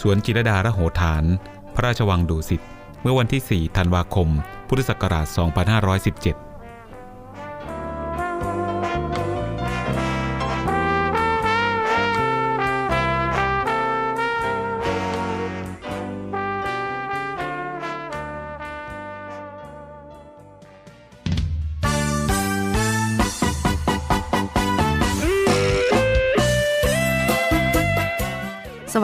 สวนจิรดาระโหฐาน พระราชวังดุสิต เมื่อวันที่ 4 ธันวาคม พุทธศักราช 2517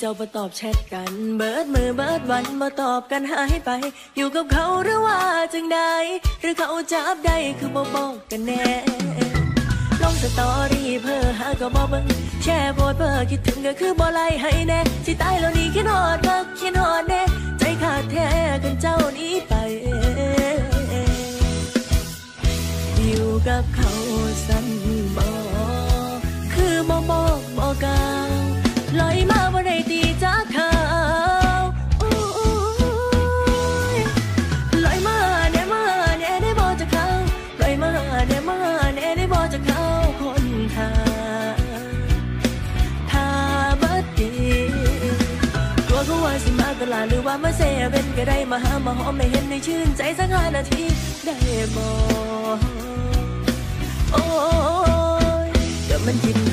เจ้ามาตอบแชทกัน เบิดมือเบิดวันมาตอบกันหายไป อยู่กับเขาหรือว่าจังใดหรือเขาจับได้คือบ่บอกกันแน่ลงสตอรี่เพื่อหาก็บ่เบิ่งแชร์โพสเพื่อคิดถึงก็คือบ่ไล่ให้แน่สิตายแล้วนี่คิดฮอดบักคิดฮอดแน่ใจขาดแท้กันเจ้านี้ไปอยู่กับเขาสั้นบอคือบ่บอกบอกกล่า เซเว่นก็ได้มาหามาหอมไม่เห็นในชื่นใจสักห้านาทีได้บอกโอ้ยแต่มันกิน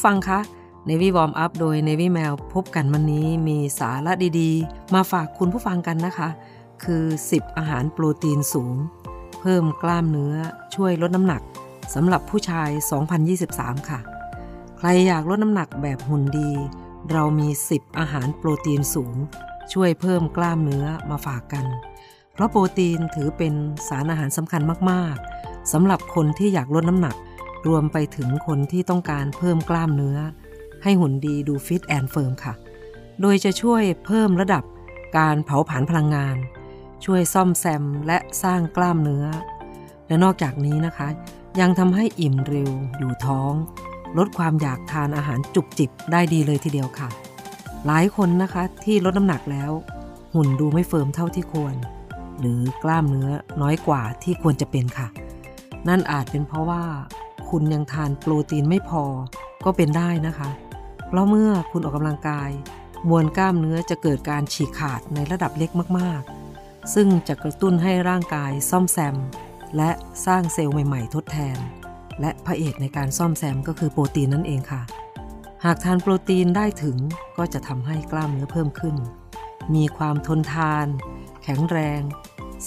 ผู้ฟังคะ Navy Warm Up โดย Navy Mail พบกันวันนี้มีสาระดีๆ มาฝากคุณผู้ฟังกันนะคะ คือ 10 อาหารโปรตีนสูง เพิ่มกล้ามเนื้อช่วยลดน้ำหนักสำหรับผู้ชาย 2023 ค่ะ ใครอยากลดน้ำหนักแบบหุ่นดี เรามี 10 อาหารโปรตีนสูง ช่วยเพิ่มกล้ามเนื้อมาฝากกัน เพราะโปรตีนถือเป็นสารอาหารสำคัญมากๆสำหรับคนที่อยากลดน้ำหนัก รวมไปถึงคนที่ต้องการเพิ่มกล้ามเนื้อ ให้หุ่นดีดู fit and firm ค่ะ โดยจะช่วยเพิ่มระดับการเผาผลาญพลังงาน ช่วยซ่อมแซมและสร้างกล้ามเนื้อ และนอกจากนี้นะคะ ยังทำให้อิ่มเร็วอยู่ท้อง ลดความอยากทานอาหารจุกจิกได้ดีเลยทีเดียวค่ะ หลายคนนะคะที่ลดน้ำหนักแล้ว หุ่นดูไม่ firm เท่าที่ควร หรือกล้ามเนื้อน้อยกว่าที่ควรจะเป็นค่ะ นั่นอาจเป็นเพราะว่า คุณยังทานโปรตีนไม่พอก็เป็นได้นะคะ เพราะเมื่อคุณออกกำลังกาย มวลกล้ามเนื้อจะเกิดการฉีกขาดในระดับเล็กมากๆ ซึ่งจะกระตุ้นให้ร่างกายซ่อมแซม และสร้างเซลล์ใหม่ๆ ทดแทน และพระเอกในการซ่อมแซมก็คือโปรตีนนั่นเองค่ะ หากทานโปรตีนได้ถึงก็จะทำให้กล้ามเนื้อเพิ่มขึ้น มีความทนทาน แข็งแรง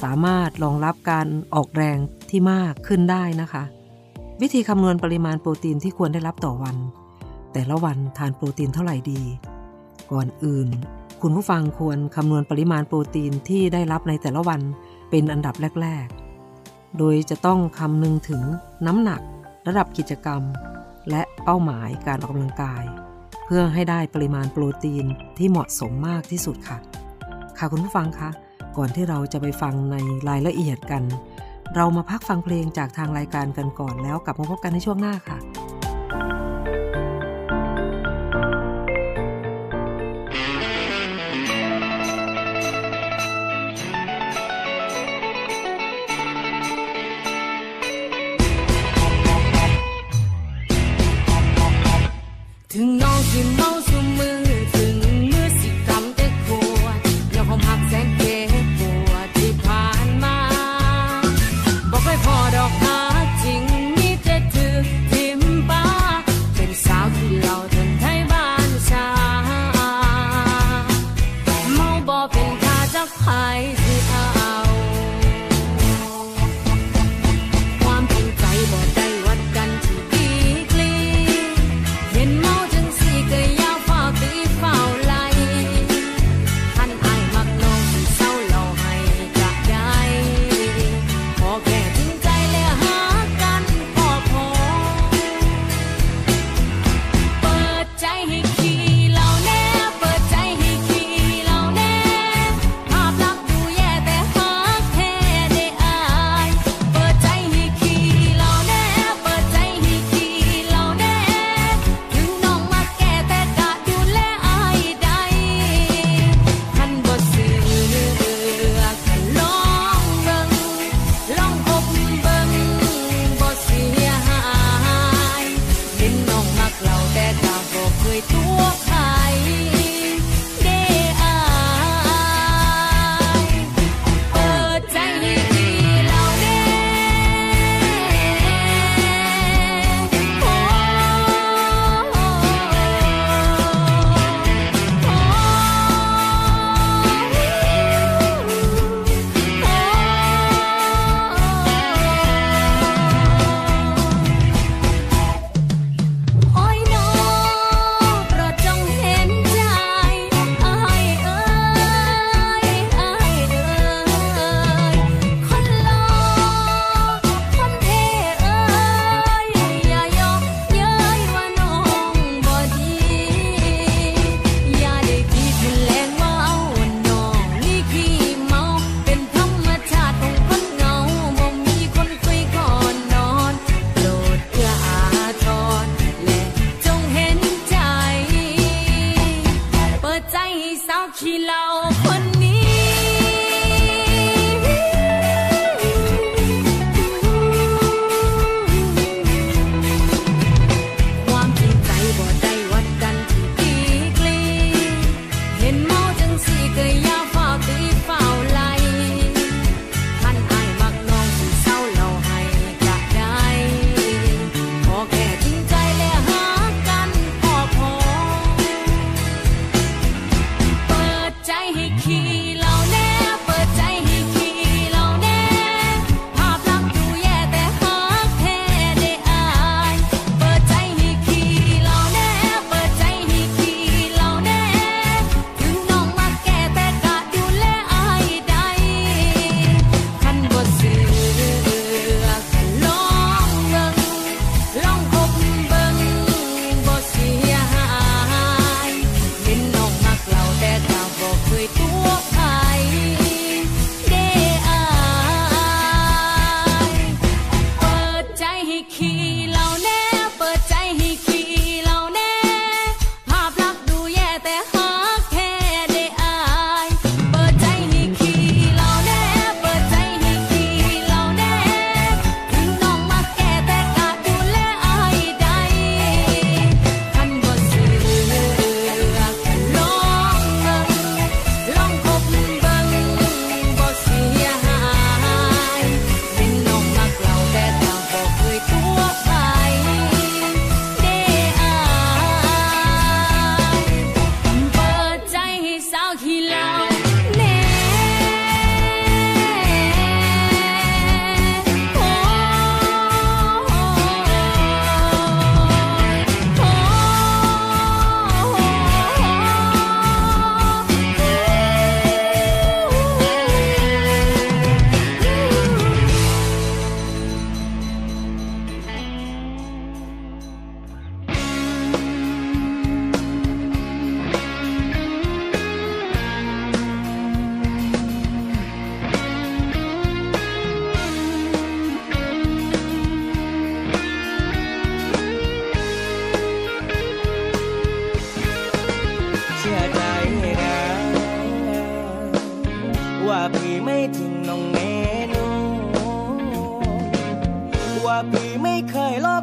สามารถรองรับการออกแรงที่มากขึ้นได้นะคะ วิธีคำนวณปริมาณโปรตีนที่ควรได้รับต่อวัน แต่ละวันทานโปรตีนเท่าไหร่ดี ก่อนอื่น คุณผู้ฟังควรคำนวณปริมาณโปรตีนที่ได้รับในแต่ละวันเป็นอันดับแรก ๆ โดยจะต้องคำนึงถึงน้ำหนัก ระดับกิจกรรม และเป้าหมายการออกกำลังกาย เพื่อให้ได้ปริมาณโปรตีนที่เหมาะสมมากที่สุดค่ะ ค่ะคุณผู้ฟังคะก่อนที่เราจะไปฟังในรายละเอียดกัน เรามาพักฟังเพลงจากทางรายการกันก่อนแล้วกลับมาพบกันในช่วงหน้าค่ะ ว่าพี่ไม่ทิ้งน้องเนนูว่าพี่ไม่เคยลอก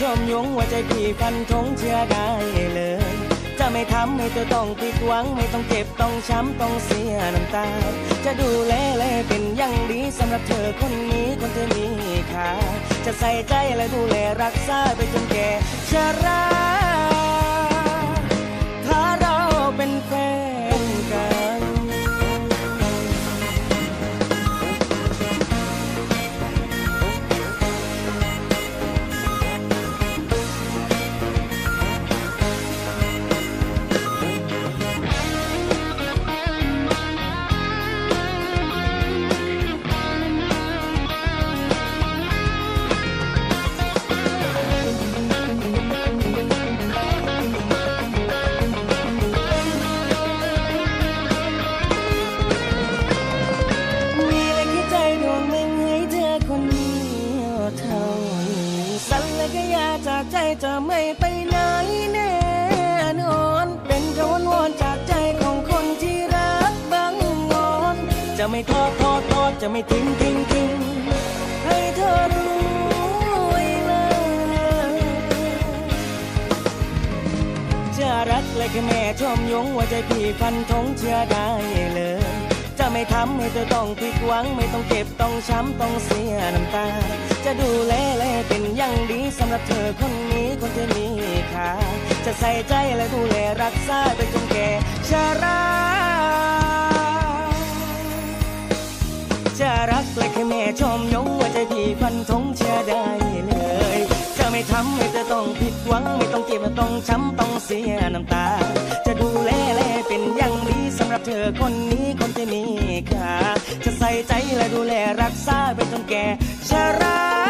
ชมยงว่าใจพี่ฟันทงเชื่อได้เลย จะไม่ทำให้เธอต้องผิดหวัง ไม่ต้องเจ็บต้องช้ำต้องเสียน้ำตา จะดูแลแลเป็นอย่างดีสำหรับเธอคนนี้คนที่มีค่าจะใส่ใจและดูแลรักษาไปจนแก่ชรา จะไม่ทิ้งทิ้งทิ้งให้เธอรู้ไว้เลยจะรักและแค่แม่ชมยงว่าใจพี่พันธงเชื่อได้เลย จะไม่ทำให้เธอต้องผิดหวัง ไม่ต้องเก็บต้องช้ำต้องเสียน้ำตา จะดูแลและเป็นอย่างดีสำหรับเธอคนนี้คนที่มีค่าจะใส่ใจและดูแลรักษาไปจนแก่ชรา จะรักและแค่แม่ชมยงว่าใจพี่ฟันธงเชื่อได้เลย จะไม่ทำให้เธอต้องผิดหวัง ไม่ต้องเจ็บไม่ต้องช้ำต้องเสียน้ำตา จะดูแลแลเป็นอย่างดีสำหรับเธอคนนี้คนที่มีค่าจะใส่ใจและดูแลรักษาไปจนแก่ชรา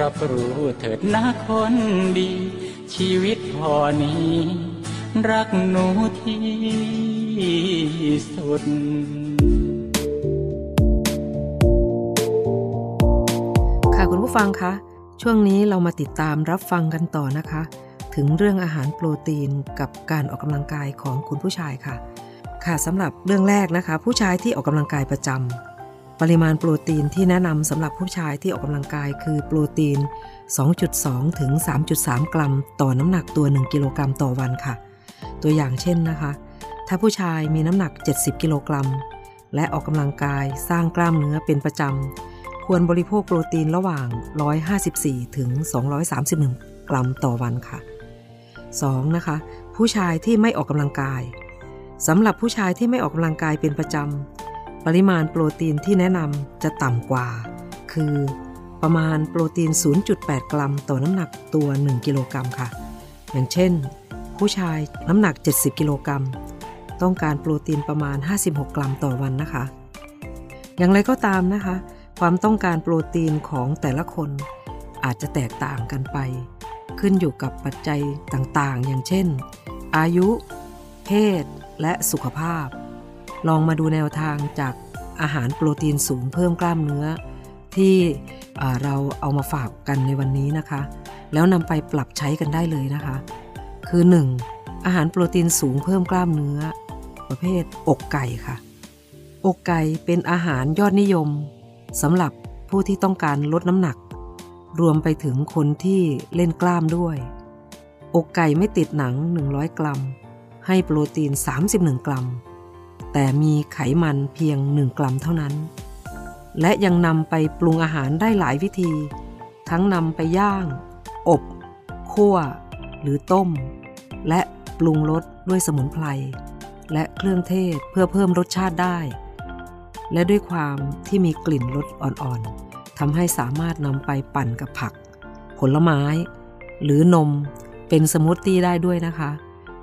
รับรู้เถิดนะคนดี ชีวิตพอนี้ รักหนูที่สุดค่ะคุณผู้ฟังคะช่วงนี้เรามาติดตามรับฟังกันต่อนะคะ ถึงเรื่องอาหารโปรตีนกับการออกกำลังกายของคุณผู้ชายค่ะ ค่ะสำหรับเรื่องแรกนะคะ ผู้ชายที่ออกกำลังกายประจำ ปริมาณโปรตีนที่แนะนำสำหรับผู้ชายที่ออกกำลังกายคือโปรตีน 2.2 ถึง 3.3 กรัม ต่อน้ำหนักตัว 1 กิโลกรัมต่อวันค่ะ ตัวอย่างเช่นนะคะ ถ้าผู้ชายมีน้ำหนัก 70 กิโลกรัม และออกกำลังกายสร้างกล้ามเนื้อเป็นประจำ ควรบริโภคโปรตีนระหว่าง 154 ถึง 231 กรัมต่อวันค่ะ 2. นะคะ ผู้ชายที่ไม่ออกกำลังกายสำหรับผู้ชายที่ไม่ออกกำลังกายเป็นประจำ ปริมาณโปรตีนที่แนะนำจะต่ำกว่า คือประมาณโปรตีน 0.8 กรัม ต่อน้ำหนักตัว 1 กิโลกรัมค่ะ อย่างเช่น ผู้ชายน้ำหนัก 70 กิโลกรัม ต้องการโปรตีนประมาณ 56 กรัมต่อวันนะคะ อย่างไรก็ตามนะคะ ความต้องการโปรตีนของแต่ละคนอาจจะแตกต่างกันไป ขึ้นอยู่กับปัจจัยต่างๆ อย่างเช่น อายุ เพศ และสุขภาพ ลองมาดูแนวทางจากอาหารโปรตีนสูงเพิ่มกล้ามเนื้อ ที่อ่เราเอามาฝากกันในวันนี้นะคะ แล้วนำไปปรับใช้กันได้เลยนะคะ คือ 1. อาหารโปรตีนสูงเพิ่มกล้ามเนื้อ ประเภทอกไก่ค่ะ อกไก่เป็นอาหารยอดนิยมสำหรับผู้ที่ต้องการลดน้ำหนัก รวมไปถึงคนที่เล่นกล้ามด้วย อกไก่ไม่ติดหนัง 100 กรัม ให้โปรตีน 31 กรัม แต่มีไขมันเพียง1กรัมเท่านั้น และยังนำไปปรุงอาหารได้หลายวิธี ทั้งนำไปย่าง อบ คั่ว หรือต้ม และปรุงรสด้วยสมุนไพร และเครื่องเทศเพื่อเพิ่มรสชาติได้ และด้วยความที่มีกลิ่นรสอ่อนๆทำให้สามารถนำไปปั่นกับผัก ผลไม้ หรือนมเป็นสมูทตี้ได้ด้วยนะคะ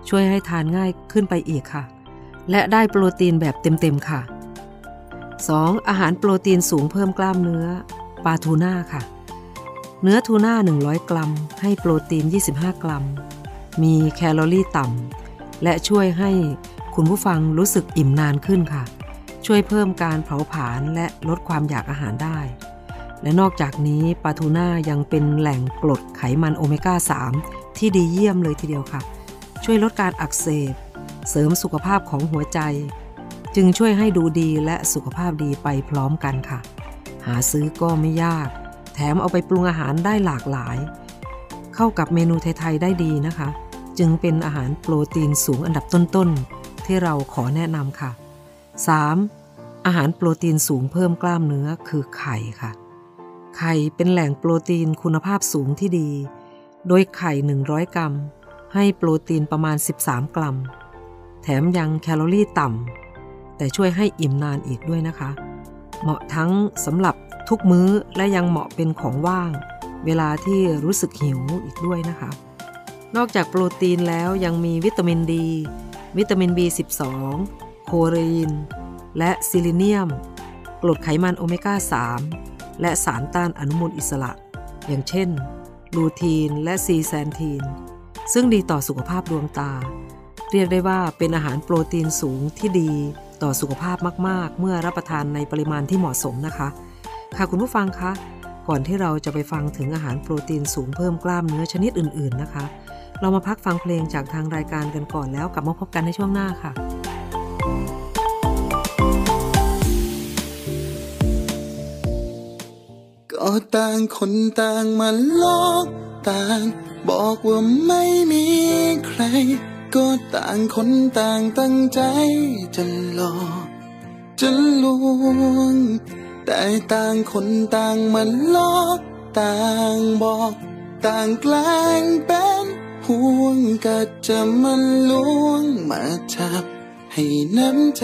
ช่วยให้ทานง่ายขึ้นไปอีกค่ะ และได้โปรตีนแบบเต็มๆค่ะ 2. อาหารโปรตีนสูงเพิ่มกล้ามเนื้อปลาทูน่าค่ะ เนื้อทูน่า 100 กรัม ให้โปรตีน 25 กรัม มีแคลอรี่ต่ำ และช่วยให้คุณผู้ฟังรู้สึกอิ่มนานขึ้นค่ะ ช่วยเพิ่มการเผาผลาญและลดความอยากอาหารได้ และนอกจากนี้ปลาทูน่ายังเป็นแหล่งกรดไขมันโอเมก้า 3 ที่ดีเยี่ยมเลยทีเดียวค่ะ ช่วยลดการอักเสบ เสริมสุขภาพของหัวใจ จึงช่วยให้ดูดีและสุขภาพดีไปพร้อมกันค่ะ หาซื้อก็ไม่ยาก แถมเอาไปปรุงอาหารได้หลากหลาย เข้ากับเมนูไทย ๆ ได้ดีนะคะ จึงเป็นอาหารโปรตีนสูงอันดับต้นๆ ที่เราขอแนะนำค่ะ 3. อาหารโปรตีนสูงเพิ่มกล้ามเนื้อคือไข่ค่ะ ไข่เป็นแหล่งโปรตีนคุณภาพสูงที่ดี โดยไข่ 100 กรัม ให้โปรตีนประมาณ 13 กรัม แถมยังแคลอรี่ต่ำแต่ช่วยให้อิ่มนานอีกด้วยนะคะ เหมาะทั้งสำหรับทุกมื้อและยังเหมาะเป็นของว่าง เวลาที่รู้สึกหิวอีกด้วยนะคะ นอกจากโปรตีนแล้วยังมีวิตามินดี วิตามิน B12 โคลีน และซิลิเนียมกรดไขมันโอเมก้า 3 และสารต้านอนุมูลอิสระ อย่างเช่น ลูทีนและซีแซนทีน ซึ่งดีต่อสุขภาพดวงตา เรียกได้ว่าเป็นอาหารโปรตีนสูงที่ดีต่อสุขภาพมาก ๆ เมื่อรับประทานในปริมาณที่เหมาะสมนะคะ ค่ะคุณผู้ฟังคะ ก่อนที่เราจะไปฟังถึงอาหารโปรตีนสูงเพิ่มกล้ามเนื้อชนิดอื่น ๆนะคะ เรามาพักฟังเพลงจากทางรายการกันก่อนแล้วกลับมาพบกันในช่วงหน้าค่ะก็ต่างคนต่างมาลอกต่าง บอกว่าไม่มีใคร ก็ต่างคนต่างตั้งใจจะหลอกจะลวง แต่ต่างคนต่างมาลอกต่างบอก ต่างแกล้งเป็นห่วงก็จะมาลวงมาจับให้น้ำใจ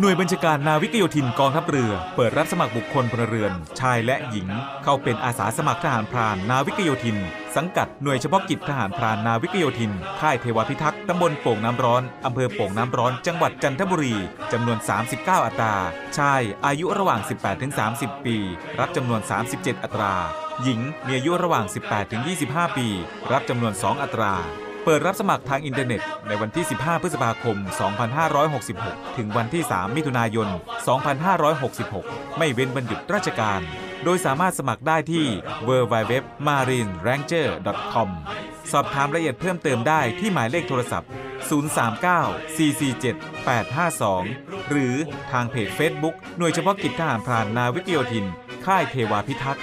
หน่วยบัญชาการนาวิกโยธินกองทัพเรือ เปิดรับสมัครบุคคลพลเรือน ชายและหญิง เข้าเป็นอาสาสมัครทหารพรานนาวิกโยธิน สังกัดหน่วยเฉพาะกิจทหารพรานนาวิกโยธิน ค่ายเทวพิทักษ์ตำบลโป่งน้ำร้อนอำเภอโป่งน้ำร้อนจังหวัดจันทบุรีจำนวน 39 อัตรา ชายอายุระหว่าง 18-30 ปี รับจำนวน 37 อัตรา หญิงมีอายุระหว่าง 18-25 ปี รับจำนวน 2 อัตรา เปิดรับสมัครทางอินเทอร์เน็ต ในวันที่ 15 พฤษภาคม 2566 ถึงวันที่ 3 มิถุนายน 2566 ไม่เว้นวันหยุดราชการ โดยสามารถสมัครได้ที่ www.marineranger.com สอบถามรายละเอียดเพิ่มเติมได้ที่หมายเลขโทรศัพท์ 039 447 852 หรือทางเพจ Facebook หน่วยเฉพาะกิจทหารพรานนาวิกโยธิน ค่ายเทวาพิทักษ์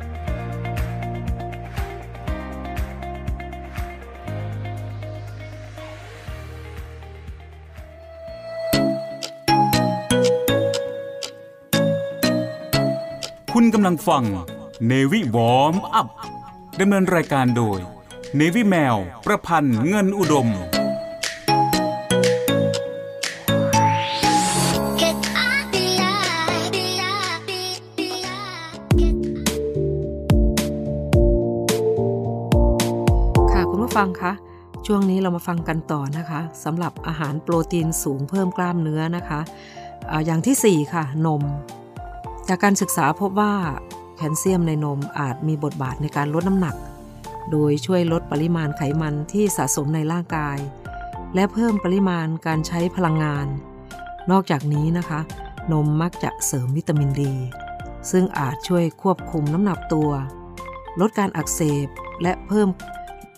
คุณกำลังฟัง Navy Warm Up ดำเนินรายการโดย Navy แมว ประพันธ์เงินอุดม ค่ะคุณผู้ฟังคะช่วงนี้เรามาฟังกันต่อนะคะสำหรับอาหารโปรตีนสูงเพิ่มกล้ามเนื้อนะคะอาอย่างทีสี่ 4 ค่ะ นม จากการศึกษาพบว่าแคลเซียมในนมอาจมีบทบาทในการลดน้ำหนัก โดยช่วยลดปริมาณไขมันที่สะสมในร่างกาย และเพิ่มปริมาณการใช้พลังงาน นอกจากนี้นะคะ นมมักจะเสริมวิตามินดี ซึ่งอาจช่วยควบคุมน้ำหนักตัว ลดการอักเสบและเพิ่ม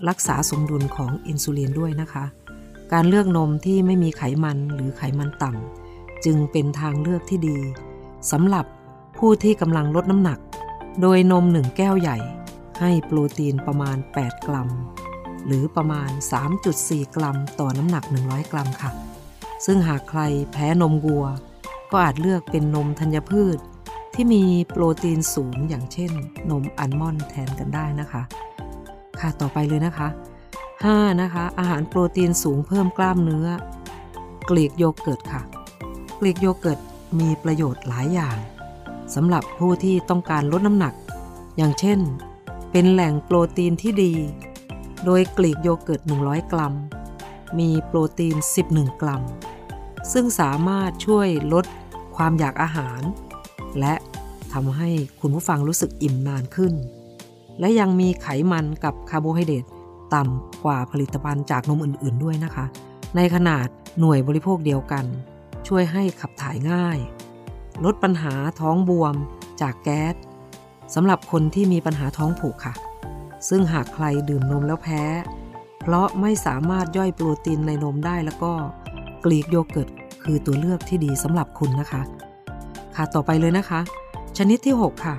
รักษาสมดุลของอินซูลินด้วยนะคะ การเลือกนมที่ไม่มีไขมันหรือไขมันต่ำจึงเป็นทางเลือกที่ดีสำหรับ ผู้ที่กำลังลดน้ำหนัก โดยนมหนึ่งแก้วใหญ่ ให้โปรตีนประมาณ 8 กรัม หรือประมาณ 3.4 กรัมต่อน้ำหนัก 100 กรัมค่ะ ซึ่งหากใครแพ้นมวัว ก็อาจเลือกเป็นนมธัญพืช ที่มีโปรตีนสูงอย่างเช่น นมอัลมอนด์แทนกันได้นะคะ ค่ะต่อไปเลยนะคะ 5. นะคะ อาหารโปรตีนสูงเพิ่มกล้ามเนื้อ กลีกโยเกิร์ตค่ะ กลีกโยเกิร์ตมีประโยชน์หลายอย่าง สำหรับผู้ที่ต้องการลดน้ำหนัก อย่างเช่น เป็นแหล่งโปรตีนที่ดี โดยกลีกโยเกิร์ต 100 กรัม มีโปรตีน 11 กรัม ซึ่งสามารถช่วยลดความอยากอาหาร และทำให้คุณผู้ฟังรู้สึกอิ่มนานขึ้น และยังมีไขมันกับคาร์โบไฮเดรตต่ำกว่าผลิตภัณฑ์จากนมอื่น ๆ ด้วยนะคะ ในขนาดหน่วยบริโภคเดียวกัน ช่วยให้ขับถ่ายง่าย ลดปัญหาท้องบวมจากแก๊สสำหรับคนที่มีปัญหาท้องผูกค่ะ ซึ่งหากใครดื่มนมแล้วแพ้ เพราะไม่สามารถย่อยโปรตีนในนมได้แล้วก็กรีกโยเกิร์ตคือตัวเลือกที่ดีสำหรับคุณนะคะ ค่ะต่อไปเลยนะคะ ชนิดที่ 6 ค่ะ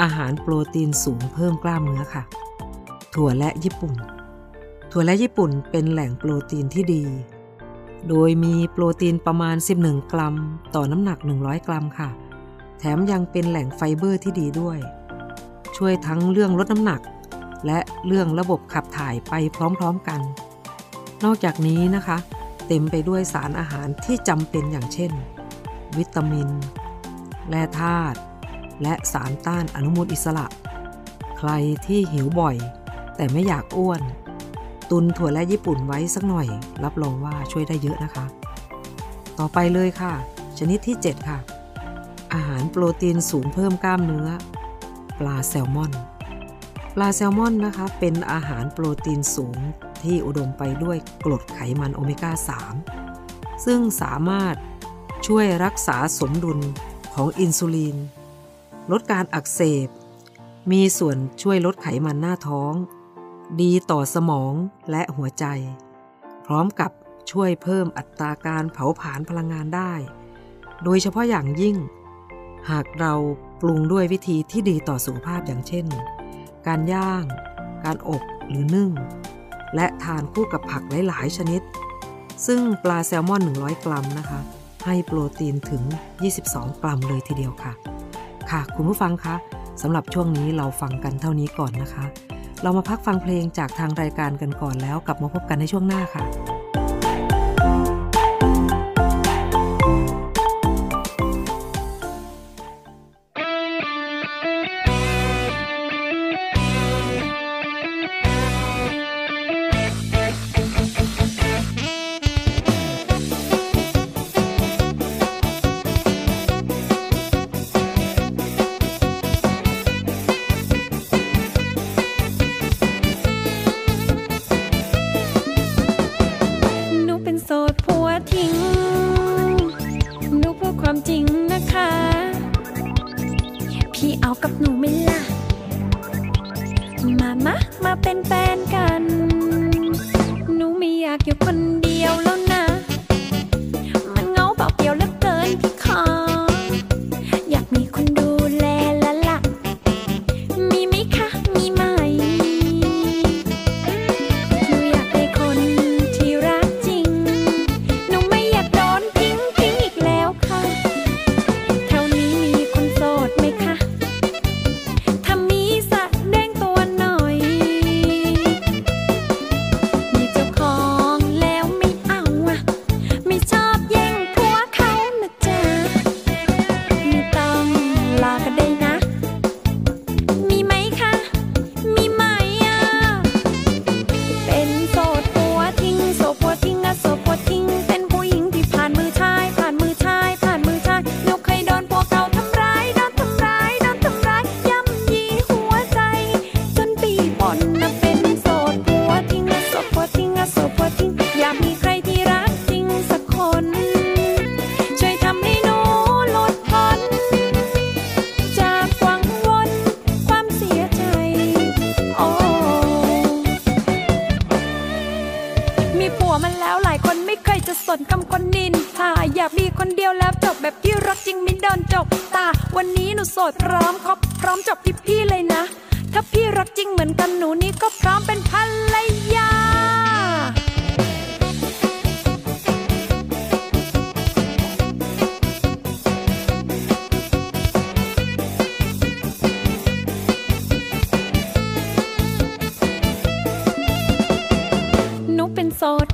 อาหารโปรตีนสูงเพิ่มกล้ามเนื้อค่ะ ถั่วและญี่ปุ่น ถั่วและญี่ปุ่นเป็นแหล่งโปรตีนที่ดี โดยมีโปรตีนประมาณ 11 กรัม ต่อน้ำหนัก 100 กรัมค่ะ แถมยังเป็นแหล่งไฟเบอร์ที่ดีด้วย ช่วยทั้งเรื่องลดน้ำหนัก และเรื่องระบบขับถ่ายไปพร้อมๆกัน นอกจากนี้นะคะ เต็มไปด้วยสารอาหารที่จำเป็นอย่างเช่น วิตามิน แร่ธาตุ และสารต้านอนุมูลอิสระ ใครที่หิวบ่อย แต่ไม่อยากอ้วน ตุนถั่วและญี่ปุ่นไว้สักหน่อย รับรองว่าช่วยได้เยอะนะคะ ต่อไปเลยค่ะ ชนิดที่ 7 ค่ะ อาหารโปรตีนสูงเพิ่มกล้ามเนื้อ ปลาแซลมอน ปลาแซลมอนนะคะ เป็นอาหารโปรตีนสูงที่อุดมไปด้วยกรดไขมันโอเมก้า 3 ซึ่งสามารถช่วยรักษาสมดุลของอินซูลิน ลดการอักเสบ มีส่วนช่วยลดไขมันหน้าท้อง ดีต่อสมองและหัวใจ พร้อมกับช่วยเพิ่มอัตราการเผาผลาญพลังงานได้ โดยเฉพาะอย่างยิ่ง หากเราปรุงด้วยวิธีที่ดีต่อสุขภาพอย่างเช่น การย่าง การอบหรือนึ่ง และทานคู่กับผักหลาย ๆ ชนิด ซึ่งปลาแซลมอน 100 กรัมนะคะ ให้โปรตีนถึง 22 กรัมเลยทีเดียวค่ะ ค่ะคุณผู้ฟังคะสำหรับช่วงนี้เราฟังกันเท่านี้ก่อนนะคะ เรามาพักฟังเพลงจากทางรายการกันก่อนแล้วกลับมาพบกันในช่วงหน้าค่ะ วมันแล้วหลายคนไม่เคยจะสนคำคนนินทาอยากมีคนเดียวแล้วจบแบบที่รักจริงไม่โดนจกตา วันนี้หนูโสดพร้อมครบพร้อมจบพี่พี่ๆเลยนะ ถ้าพี่รักจริงเหมือนกันหนูนี่ก็พร้อมเป็นภรรยาหนูเป็นโสด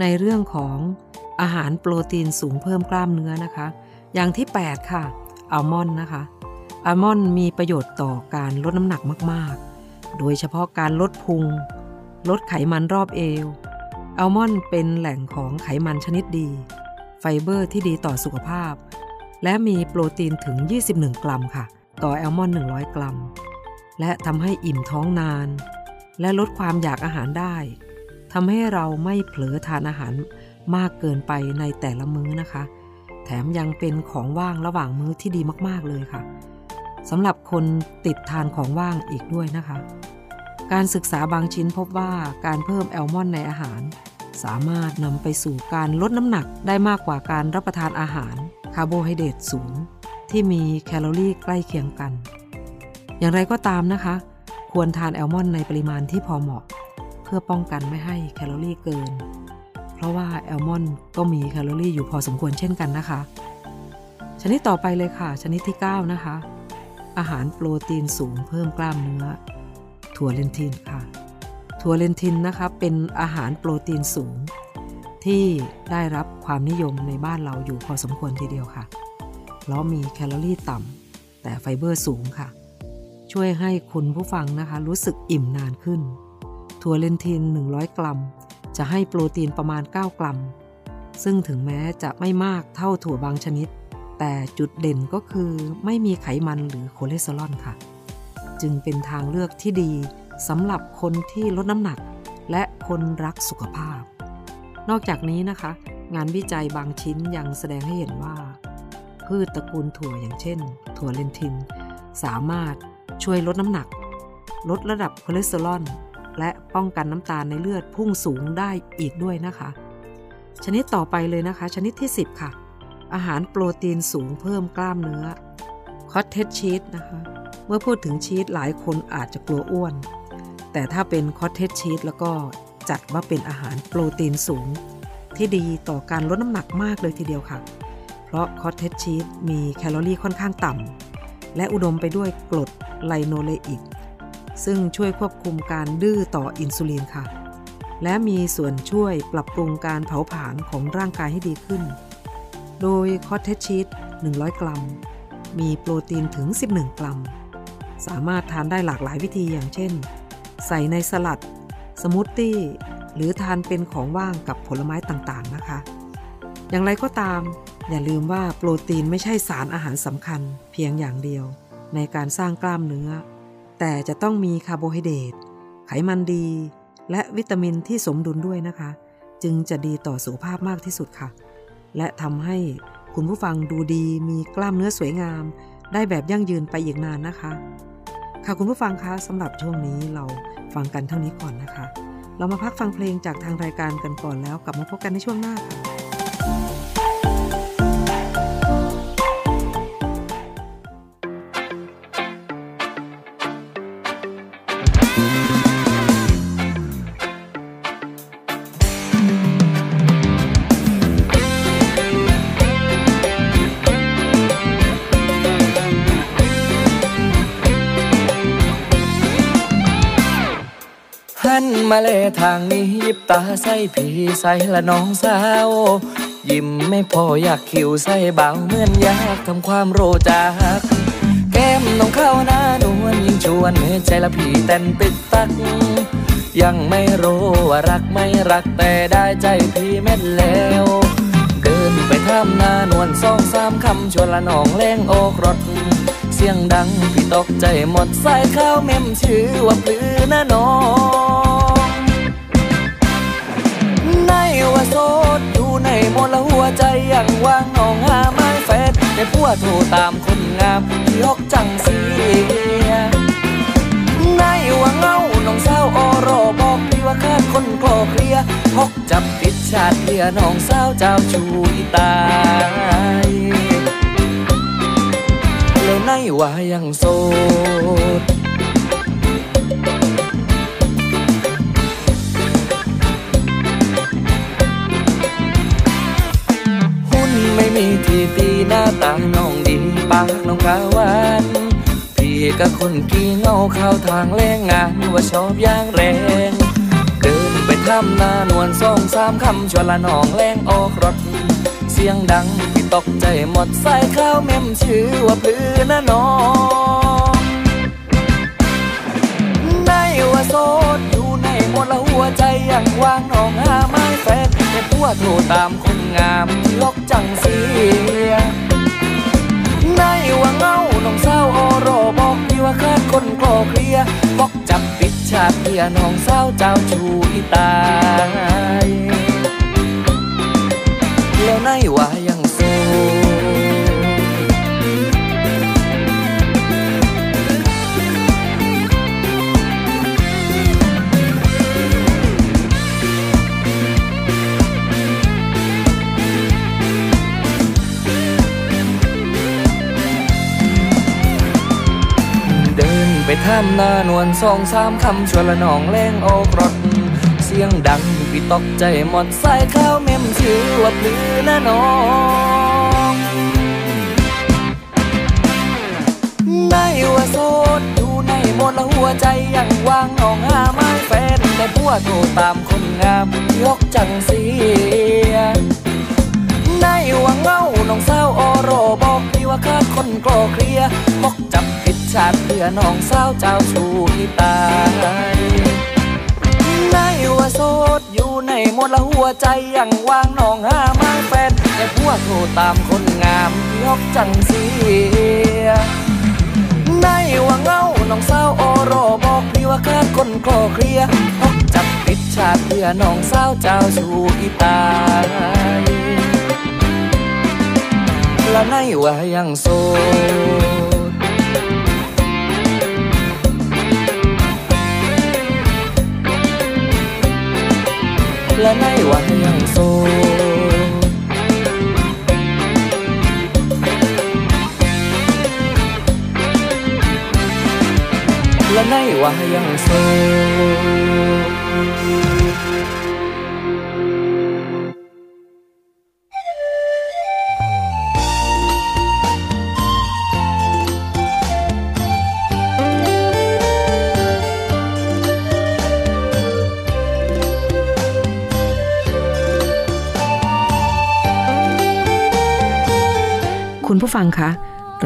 ในเรื่องของอาหารโปรตีนสูงเพิ่มกล้ามเนื้อนะคะ อย่างที่ 8 ค่ะอัลมอนด์นะคะอัลมอนด์มีประโยชน์ต่อการลดน้ำหนักมากๆ โดยเฉพาะการลดพุง ลดไขมันรอบเอวอัลมอนด์เป็นแหล่งของไขมันชนิดดี ไฟเบอร์ที่ดีต่อสุขภาพ และมีโปรตีนถึง 21 กรัมค่ะ ต่อแอลมอนด์100 กรัม และทำให้อิ่มท้องนาน และลดความอยากอาหารได้ ทำให้เราไม่เผลอทานอาหารมากเกินไปในแต่ละมื้อนะคะ แถมยังเป็นของว่างระหว่างมื้อที่ดีมากๆเลยค่ะสำหรับคนติดทานของว่างอีกด้วยนะคะ การศึกษาบางชิ้นพบว่าการเพิ่มอัลมอนด์ในอาหาร สามารถนำไปสู่การลดน้ำหนักได้มากกว่าการรับประทานอาหารคาร์โบไฮเดรตสูง ที่มีแคลอรี่ใกล้เคียงกัน อย่างไรก็ตามนะคะ ควรทานอัลมอนด์ในปริมาณที่พอเหมาะ เพื่อป้องกันไม่ให้แคลอรี่เกิน เพราะว่าอัลมอนด์ก็มีแคลอรี่อยู่พอสมควรเช่นกันนะคะ ชนิดต่อไปเลยค่ะ ชนิดที่ 9 นะคะ อาหารโปรตีนสูงเพิ่มกล้ามเนื้อ ถั่วเลนทินค่ะ ถั่วเลนทินนะคะเป็นอาหารโปรตีนสูง ที่ได้รับความนิยมในบ้านเราอยู่พอสมควรทีเดียวค่ะ เพราะมีแคลอรี่ต่ำแต่ไฟเบอร์สูงค่ะ ช่วยให้คุณผู้ฟังนะคะรู้สึกอิ่มนานขึ้น ถั่วเลนทิน 100 กรัม จะให้โปรตีนประมาณ 9 กรัม ซึ่งถึงแม้จะไม่มากเท่าถั่วบางชนิด แต่จุดเด่นก็คือไม่มีไขมันหรือคอเลสเตอรอลค่ะ จึงเป็นทางเลือกที่ดีสำหรับคนที่ลดน้ำหนัก และคนรักสุขภาพ นอกจากนี้นะคะ งานวิจัยบางชิ้นยังแสดงให้เห็นว่า พืชตระกูลถั่วอย่างเช่น ถั่วเลนทิล สามารถช่วยลดน้ำหนัก ลดระดับคอเลสเตอรอล และป้องกันน้ำตาลในเลือดพุ่งสูงได้อีกด้วยนะคะ ชนิดต่อไปเลยนะคะ ชนิดที่ 10 ค่ะ อาหารโปรตีนสูงเพิ่มกล้ามเนื้อคอตเทจชีสนะคะ เมื่อพูดถึงชีสหลายคนอาจจะกลัวอ้วน แต่ถ้าเป็นคอตเทจชีสแล้วก็จัดว่าเป็นอาหารโปรตีนสูง ที่ดีต่อการลดน้ำหนักมากเลยทีเดียวค่ะ เพราะคอตเทจชีสมีแคลอรี่ค่อนข้างต่ำและอุดมไปด้วยกรดไลโนเลอิก ซึ่งช่วยควบคุมการดื้อต่ออินซูลินค่ะ และมีส่วนช่วยปรับปรุงการเผาผลาญของร่างกายให้ดีขึ้น โดยคอตเทจชีส100 กรัม มีโปรตีนถึง 11 กรัม สามารถทานได้หลากหลายวิธีอย่างเช่น ใส่ในสลัด สมูทตี้ หรือทานเป็นของว่างกับผลไม้ต่างๆนะคะ อย่างไรก็ตาม อย่าลืมว่าโปรตีนไม่ใช่สารอาหารสำคัญเพียงอย่างเดียว ในการสร้างกล้ามเนื้อ แต่จะต้องมีคาร์โบไฮเดรตไขมันดี และวิตามินที่สมดุลด้วยนะคะ จึงจะดีต่อสุขภาพมากที่สุดค่ะ และทำให้คุณผู้ฟังดูดีมีกล้ามเนื้อสวยงาม ได้แบบยั่งยืนไปอีกนานนะคะ ค่ะคุณผู้ฟังคะสำหรับช่วงนี้เราฟังกันเท่านี้ก่อนนะคะ เรามาพักฟังเพลงจากทางรายการกันก่อนแล้วกลับมาพบกันในช่วงหน้าค่ะ มาเลทางนี้ยิบตาใส่ผีใส่ละน้องสาว ยิ้มไม่พออยากคิวใส่เบาเหมือนอยากทำความโรจากแก้มน้องเข้าหน้านวลยิ่งชวนเมื่อใจละผีเต้นปิดตัก ยังไม่รู้ว่ารักไม่รักแต่ได้ใจพี่เม็ดแล้วเดินไปทำหน้านวลสองสามคำชวนละน้องแรงโอกรถเสียงดังพี่ตกใจหมดใส่ข้าวเมมชื่อว่าปลือนะน้อง แต่ผัวโทรตามคนงามที่ยกจังเสียในว่าเงาน้องสาวออรอบอกพี่ว่าขาดคนคลอเคลียพกจับปิดชาติเลียน้องสาวเจ้าชูอีตายแล้วในว่ายังโสดหุ่นไม่มี ตีหน้าตาน้องดีปากน้องกาหวานพี่กับคนกี่เงาข้าวทางแรงงานว่าชอบอย่างแรงเดินไปทำหน้านวลสองสามคำชวนละน้องแรงออกรถ เสียงดังพี่ตกใจหมดใส่ข้าวเมมชื่อว่าพื้นนะน้องในว่าโสด มดละหัวใจยังวางน้องหาไม้แฟดแต่ผัวโทรตามคนงามที่ลกจังเสียในว่าเงาน้องสาวอรอบอกพี่ว่าขาดคนคลอเคลียบอกจับปิดฉากเพียน้องสาวเจ้าชูอีตายแล้วในว่า ไปทำหน้านวลสองสามคำชวนละน้องแรงออกรถเสียงดังพี่ตกใจหมดใส่ข้าวเมมชื่อว่าพลือนะน้องในว่าโสดอยู่ในหมดละหัวใจยังวางน้องหาไม้แฟนแต่ผัวโทรตามคนงามยกจังเสียในว่าเงาน้องสาวออรบอกพี่ว่าขาดคนกลอเคลียบอกจับ ชาติเพื่อน้องสาวเจ้าชูอีตายในว่าโสดอยู่ในหมดละหัวใจยังวางน้องหาไม้แฟนแต่ผัวโทรตามคนงามยกจังเสียในว่าเงาน้องสาวออรอบอกพี่ว่าขาดคนกลอเคลียบอกจับผิดชาติเพื่อน้องสาวเจ้าชูอีตายและในว่ายังโสด และในวันยังโสดและในวันยังโส ผู้ฟังคะ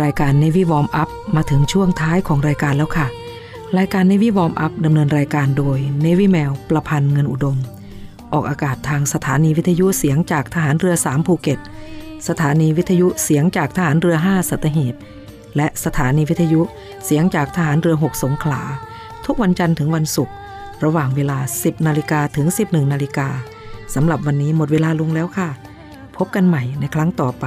รายการ Navy Warm Up มาถึงช่วงท้ายของรายการแล้วค่ะ รายการ Navy Warm Up ดำเนินรายการโดย Navy แมวประพันธ์เงินอุดม ออกอากาศทางสถานีวิทยุเสียงจากทหารเรือ 3 ภูเก็ต สถานีวิทยุเสียงจากทหารเรือ 5 สัตหีบ และสถานีวิทยุเสียงจากทหารเรือ 6 สงขลา ทุกวันจันทร์ถึงวันศุกร์ระหว่างเวลา 10 นาฬิกาถึง 11 นาฬิกาสำหรับวันนี้หมดเวลาลงแล้วค่ะ พบกันใหม่ในครั้งต่อไป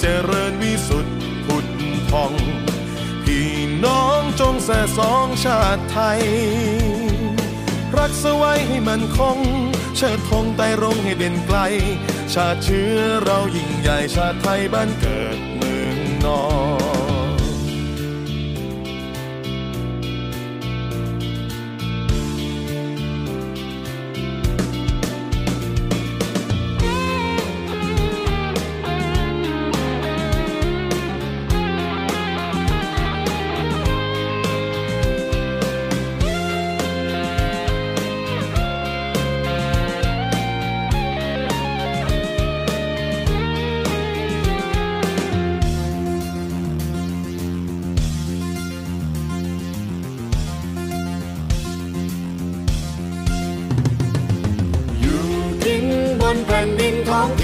เจริญวิสุทธิ์พุทธพอง พี่น้องจงแส่สองชาติไทย รักสไว้ให้มันคง เชิดธงไต่รงให้เด่นไกล ชาติเชื้อเรายิ่งใหญ่ชาติไทยบ้านเกิดเมืองนอน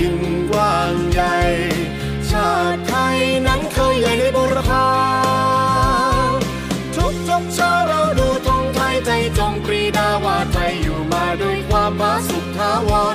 ยิ่งกว้างใหญ่ ชาติไทยนั้นเคยใหญ่ในบุรพาทุกทุกชาเราดูธงไทยใจจงปรีดาว่าไทยอยู่มาด้วยความผาสุขทาวร